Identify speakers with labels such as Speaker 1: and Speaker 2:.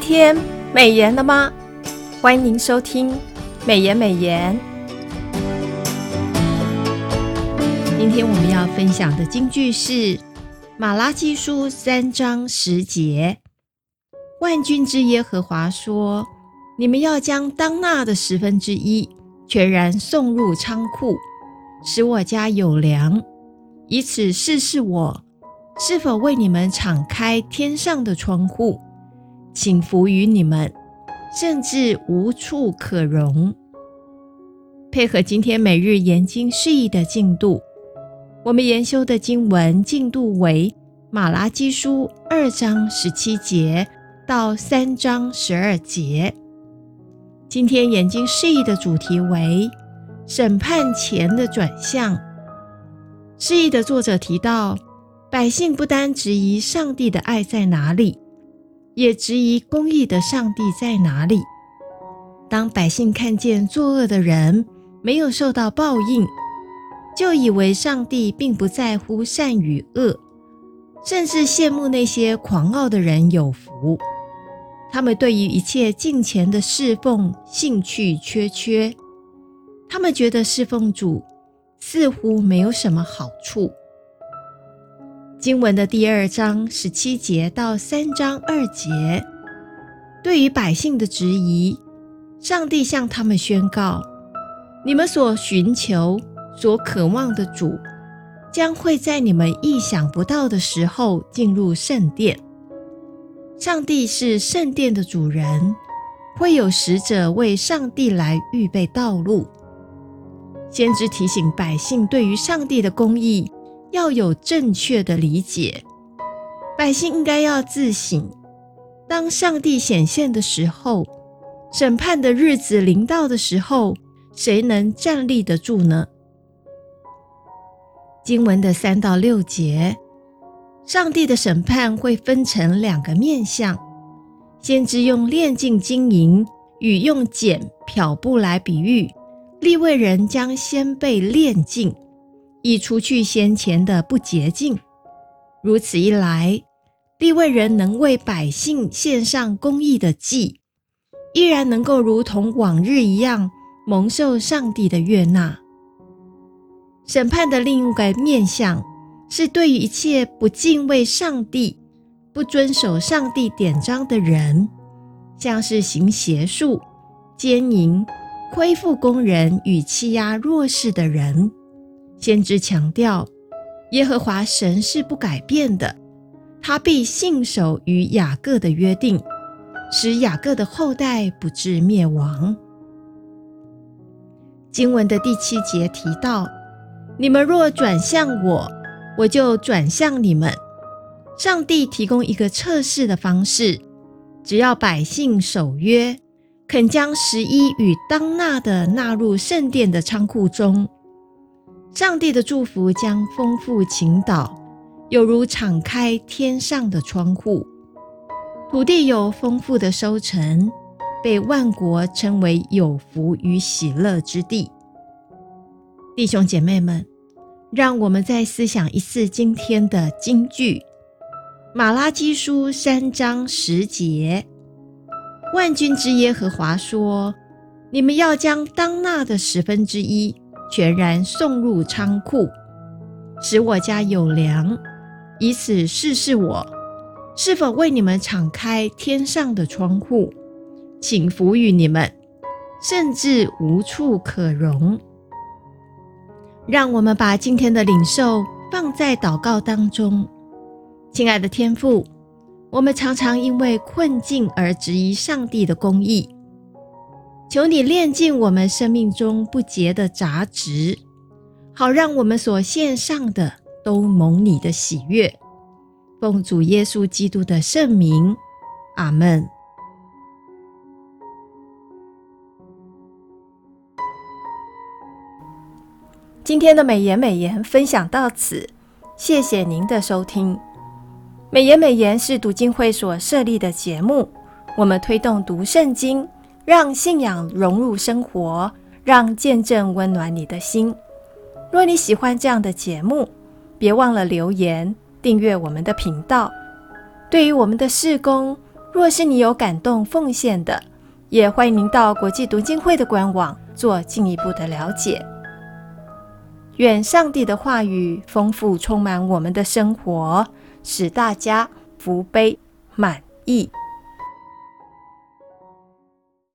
Speaker 1: 今天美颜了吗？欢迎收听美颜美颜。今天我们要分享的金句是《马拉基书》三章十节：“万军之耶和华说，你们要将当纳的十分之一全然送入仓库，使我家有粮，以此试试我是否为你们敞开天上的窗户。”倾福于你们，甚至无处可容。配合今天每日研经释义的进度，我们研修的经文进度为马拉基书二章十七节到三章十二节。今天研经释义的主题为审判前的转向。释义的作者提到，百姓不单质疑上帝的爱在哪里。也质疑公义的上帝在哪里？当百姓看见作恶的人没有受到报应，就以为上帝并不在乎善与恶，甚至羡慕那些狂傲的人有福。他们对于一切敬虔的侍奉兴趣缺缺，他们觉得侍奉主似乎没有什么好处。经文的第二章十七节到三章二节，对于百姓的质疑，上帝向他们宣告：你们所寻求、所渴望的主，将会在你们意想不到的时候进入圣殿。上帝是圣殿的主人，会有使者为上帝来预备道路。先知提醒百姓，对于上帝的公义。要有正确的理解，百姓应该要自省：当上帝显现的时候，审判的日子临到的时候，谁能站立得住呢？经文的三到六节，上帝的审判会分成两个面向。先知用炼净金银与用剪漂布来比喻，立位人将先被炼净。以除去先前的不洁净，如此一来，利未人能为百姓献上公义的祭，依然能够如同往日一样蒙受上帝的悦纳。审判的另一个面向，是对于一切不敬畏上帝、不遵守上帝典章的人，像是行邪术、奸淫、亏负工人与欺压弱势的人。先知强调，耶和华神是不改变的，他必信守与雅各的约定，使雅各的后代不致灭亡。经文的第七节提到：“你们若转向我，我就转向你们。”上帝提供一个测试的方式，只要百姓守约，肯将十一与当纳的纳入圣殿的仓库中。上帝的祝福将丰富倾倒，有如敞开天上的窗户，土地有丰富的收成，被万国称为有福与喜乐之地。弟兄姐妹们，让我们再思想一次今天的金句：马拉基书三章十节，万军之耶和华说：“你们要将当纳的十分之一。”全然送入仓库，使我家有粮，以此试试我是否为你们敞开天上的窗户，请福于你们，甚至无处可容。让我们把今天的领受放在祷告当中，亲爱的天父，我们常常因为困境而质疑上帝的公义。求你炼净我们生命中不洁的杂质，好让我们所献上的都蒙你的喜悦。奉主耶稣基督的圣名，阿门。今天的美言美言分享到此，谢谢您的收听。美言美言是读经会所设立的节目，我们推动读圣经。让信仰融入生活，让见证温暖你的心。若你喜欢这样的节目，别忘了留言、订阅我们的频道。对于我们的事工，若是你有感动奉献的，也欢迎您到国际读经会的官网做进一步的了解。愿上帝的话语丰富充满我们的生活，使大家福杯满溢。